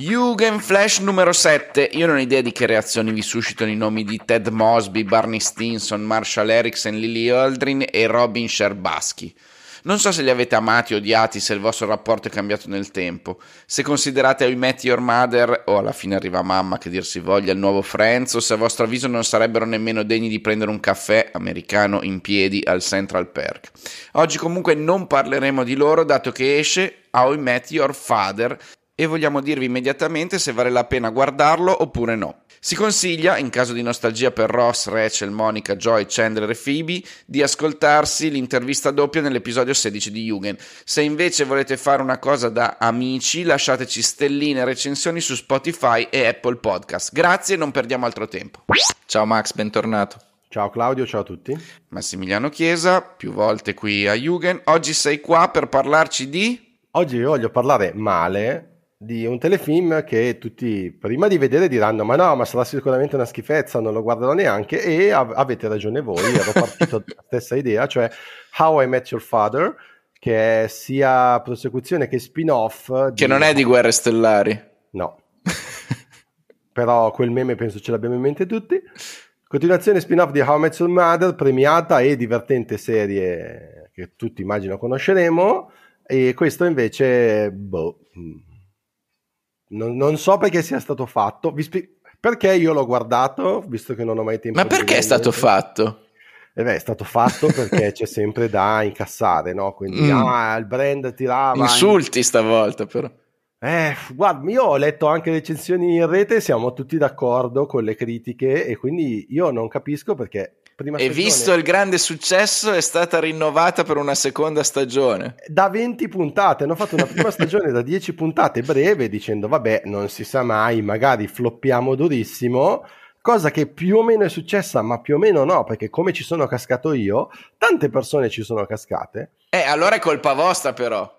Jugend Flash numero 7. Io non ho idea di che reazioni vi suscitano i nomi di Ted Mosby, Barney Stinson, Marshall Erickson, Lily Aldrin e Robin Sherbaski. Non so se li avete amati o odiati, se il vostro rapporto è cambiato nel tempo. Se considerate I Met Your Mother, o alla fine arriva mamma che dir si voglia, il nuovo Friends, o se a vostro avviso non sarebbero nemmeno degni di prendere un caffè americano in piedi al Central Perk. Oggi comunque non parleremo di loro, dato che esce How I Met Your Father, e vogliamo dirvi immediatamente se vale la pena guardarlo oppure no. Si consiglia, in caso di nostalgia per Ross, Rachel, Monica, Joy, Chandler e Phoebe, di ascoltarsi l'intervista doppia nell'episodio 16 di Jugend. Se invece volete fare una cosa da amici, lasciateci stelline e recensioni su Spotify e Apple Podcast. Grazie e non perdiamo altro tempo. Ciao Max, bentornato. Ciao Claudio, ciao a tutti. Massimiliano Chiesa, più volte qui a Jugend. Oggi sei qua per parlarci di... Oggi voglio parlare male di un telefilm che tutti prima di vedere diranno ma no ma sarà sicuramente una schifezza non lo guarderò neanche. E av- avete ragione voi ero partito dalla stessa idea cioè How I Met Your Father che è sia prosecuzione che spin-off che non è di Guerre Stellari. No. Però quel meme penso ce l'abbiamo in mente tutti. Continuazione spin-off di How I Met Your Mother premiata e divertente serie che tutti immagino conosceremo. E questo invece boh non, non, so perché sia stato fatto. Spi- perché io l'ho guardato, visto che non ho mai tempo Ma perché è stato fatto? Eh beh, è stato fatto perché c'è sempre da incassare, no? Quindi, mm. ah, il brand tirava... Insulti in... stavolta, però. Eh, guarda, io ho letto anche recensioni in rete, siamo tutti d'accordo con le critiche e quindi io non capisco perché prima e stagione. visto il grande successo è stata rinnovata per una seconda stagione. Da 20 puntate, hanno fatto una prima stagione da 10 puntate breve dicendo vabbè non si sa mai, magari floppiamo durissimo. Cosa che più o meno è successa, ma più o meno no, perché come ci sono cascato io, tante persone ci sono cascate. Eh, allora è colpa vostra però.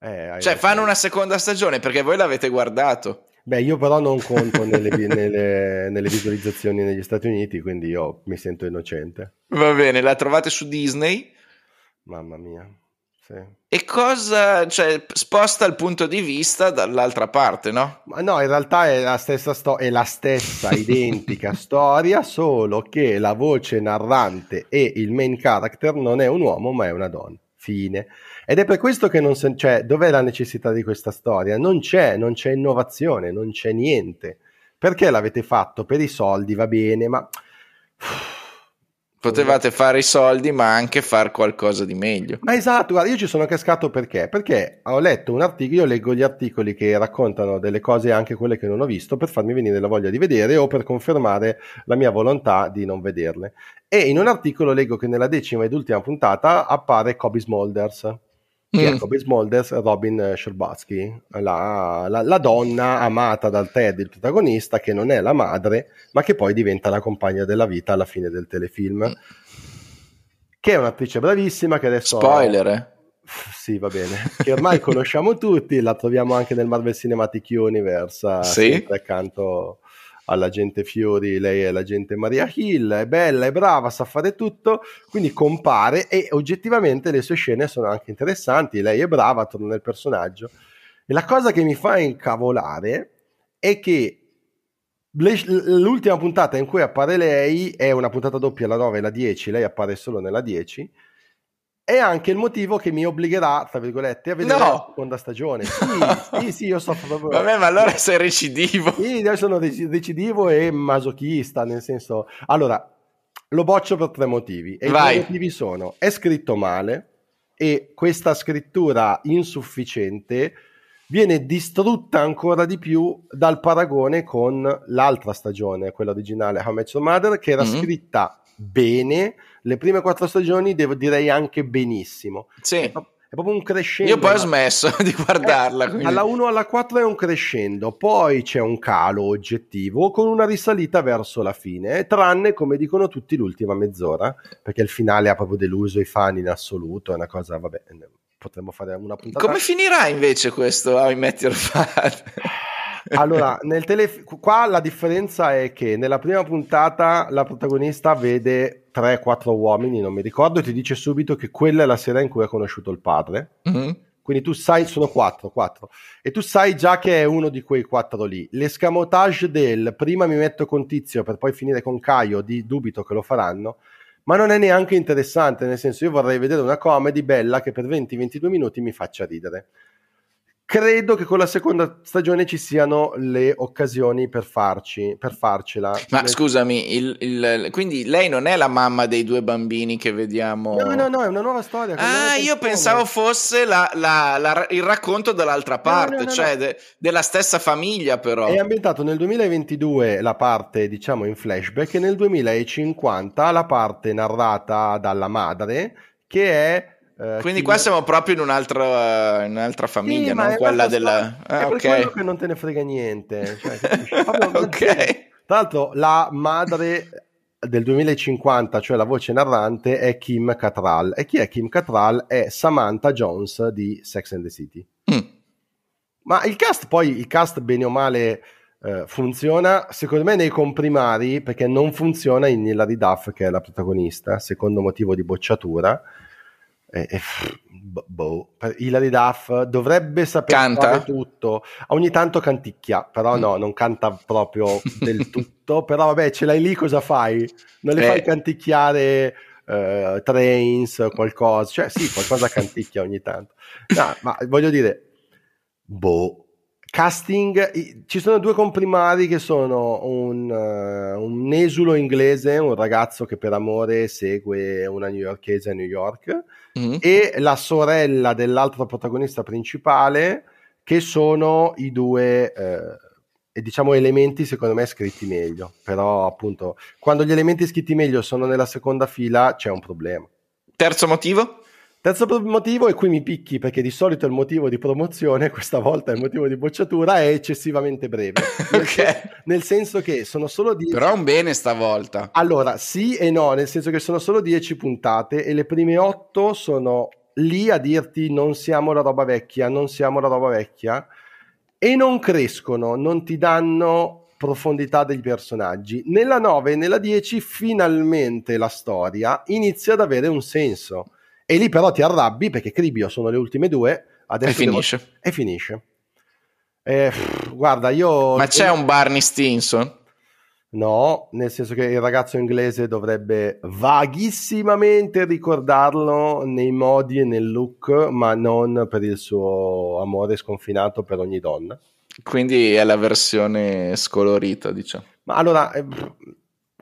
Eh, cioè, fanno una seconda stagione perché voi l'avete guardato. Beh, io però non conto nelle, nelle, nelle, visualizzazioni negli Stati Uniti, quindi io mi sento innocente. Va bene, la trovate su Disney? Mamma mia. Sì. E cosa, cioè, sposta il punto di vista dall'altra parte, no? Ma no, in realtà è la stessa, sto- è la stessa identica storia, solo che la voce narrante e il main character non è un uomo, ma è una donna. Fine. Ed è per questo che non c'è, cioè, dov'è la necessità di questa storia? Non c'è, non c'è innovazione, non c'è niente. Perché l'avete fatto? Per i soldi, va bene, ma... Potevate fare i soldi, ma anche fare qualcosa di meglio. Ma esatto, guarda, io ci sono cascato perché? Perché ho letto un articolo, io leggo gli articoli che raccontano delle cose, anche quelle che non ho visto, per farmi venire la voglia di vedere o per confermare la mia volontà di non vederle. E in un articolo leggo che nella decima ed ultima puntata appare Kobe Smulders che mm. è Kobe Smulders Robin Sherbatsky, la, la, la, donna amata dal Ted, il protagonista, che non è la madre, ma che poi diventa la compagna della vita alla fine del telefilm. Mm. Che è un'attrice bravissima, che adesso... Spoiler, eh? Sì, va bene. Che ormai conosciamo tutti, la troviamo anche nel Marvel Cinematic Universe, sì? accanto all'agente Fiori, lei è l'agente Maria Hill, è bella, è brava, sa fare tutto, quindi compare e oggettivamente le sue scene sono anche interessanti, lei è brava, torna nel personaggio. E la cosa che mi fa incavolare è che l'ultima puntata in cui appare lei è una puntata doppia, la 9 e la 10, lei appare solo nella 10 è anche il motivo che mi obbligherà, tra virgolette, a vedere no. la seconda stagione. Sì, sì, sì, io so proprio... Vabbè, ma allora sei recidivo. Sì, io sono recidivo e masochista, nel senso... Allora, lo boccio per tre motivi. E Vai. i motivi sono, è scritto male e questa scrittura insufficiente viene distrutta ancora di più dal paragone con l'altra stagione, quella originale, How Much Your Mother, che era mm-hmm. scritta bene le prime quattro stagioni devo direi anche benissimo. Sì. È, proprio un crescendo. Io poi ho smesso di guardarla. Eh, alla 1 alla 4 è un crescendo, poi c'è un calo oggettivo con una risalita verso la fine, tranne come dicono tutti l'ultima mezz'ora, perché il finale ha proprio deluso i fan in assoluto, è una cosa, vabbè, potremmo fare una puntata. Come finirà invece questo How I Met Your Father? Allora, nel telef- qua la differenza è che nella prima puntata la protagonista vede 3-4 uomini, non mi ricordo, e ti dice subito che quella è la sera in cui ha conosciuto il padre. Mm-hmm. quindi tu sai, sono quattro, quattro, e tu sai già che è uno di quei quattro lì. L'escamotage del prima mi metto con Tizio per poi finire con Caio, di dubito che lo faranno, ma non è neanche interessante, nel senso io vorrei vedere una comedy bella che per 20-22 minuti mi faccia ridere credo che con la seconda stagione ci siano le occasioni per, farci, per farcela. Ma scusami, il, il, quindi lei non è la mamma dei due bambini che vediamo? No, no, no, è una nuova storia. Ah, io pensavo fosse la, la, la, il racconto dall'altra parte, no, no, no, cioè de, della stessa famiglia però. È ambientato nel 2022 la parte, diciamo, in flashback e nel 2050 la parte narrata dalla madre che è Uh, Quindi qua siamo proprio in, un altro, uh, in un'altra famiglia, sì, non quella della... Ah, è okay. quello che non te ne frega niente. Cioè, ok. Tra l'altro la madre del 2050, cioè la voce narrante, è Kim Cattrall. E chi è Kim Cattrall? È Samantha Jones di Sex and the City. Mm. Ma il cast, poi, il cast bene o male... Uh, funziona secondo me nei comprimari perché non funziona in Hilary Duff che è la protagonista secondo motivo di bocciatura e, e, boh, Hilary Duff dovrebbe sapere fare tutto. Ogni tanto canticchia, però no, non canta proprio del tutto. però vabbè, ce l'hai lì, cosa fai? Non le eh. fai canticchiare uh, Trains, qualcosa? Cioè, sì, qualcosa canticchia ogni tanto. No, ma voglio dire, boh. Casting, ci sono due comprimari che sono un, uh, un esulo inglese, un ragazzo che per amore segue una newyorkese a New York, mm-hmm. e la sorella dell'altro protagonista principale, che sono i due, eh, diciamo, elementi secondo me scritti meglio. Però, appunto, quando gli elementi scritti meglio sono nella seconda fila, c'è un problema. Terzo motivo? Terzo motivo, e qui mi picchi perché di solito il motivo di promozione, questa volta il motivo di bocciatura, è eccessivamente breve. Nel, okay. senso, nel senso che sono solo 10. Però un bene stavolta. Allora, sì e no, nel senso che sono solo 10 puntate e le prime 8 sono lì a dirti non siamo la roba vecchia, non siamo la roba vecchia e non crescono, non ti danno profondità dei personaggi. Nella 9 e nella 10 finalmente la storia inizia ad avere un senso e lì però ti arrabbi perché Cribio sono le ultime due. Adesso e finisce. Devo... E finisce. Eh, guarda, io... Ma c'è un Barney Stinson? No, nel senso che il ragazzo inglese dovrebbe vaghissimamente ricordarlo nei modi e nel look, ma non per il suo amore sconfinato per ogni donna. Quindi è la versione scolorita, diciamo. Ma allora, eh,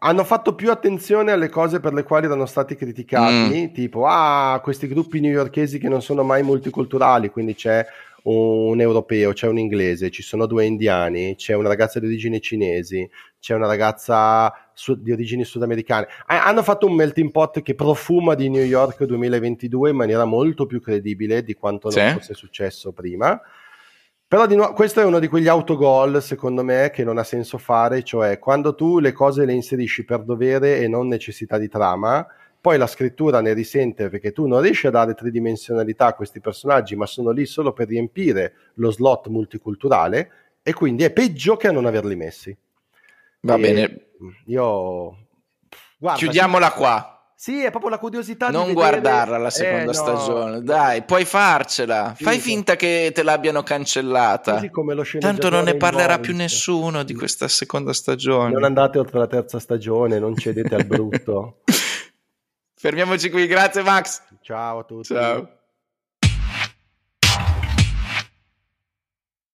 hanno fatto più attenzione alle cose per le quali erano stati criticati, mm. tipo ah, questi gruppi newyorkesi che non sono mai multiculturali, quindi c'è un europeo, c'è un inglese, ci sono due indiani, c'è una ragazza di origini cinesi, c'è una ragazza su- di origini sudamericane. Ah, hanno fatto un melting pot che profuma di New York 2022 in maniera molto più credibile di quanto non fosse successo prima. Però di nuovo, questo è uno di quegli autogol, secondo me, che non ha senso fare, cioè quando tu le cose le inserisci per dovere e non necessità di trama, poi la scrittura ne risente perché tu non riesci a dare tridimensionalità a questi personaggi, ma sono lì solo per riempire lo slot multiculturale e quindi è peggio che a non averli messi. Va e bene. Io... Guarda, Chiudiamola qua. Sì, è proprio la curiosità non di guardarla la seconda eh, no. stagione, dai, puoi farcela. Sì, Fai finta che te l'abbiano cancellata. Tanto non ne parlerà più nessuno di questa seconda stagione. Non andate oltre la terza stagione, non cedete al brutto. Fermiamoci qui, grazie Max. Ciao a tutti. Ciao.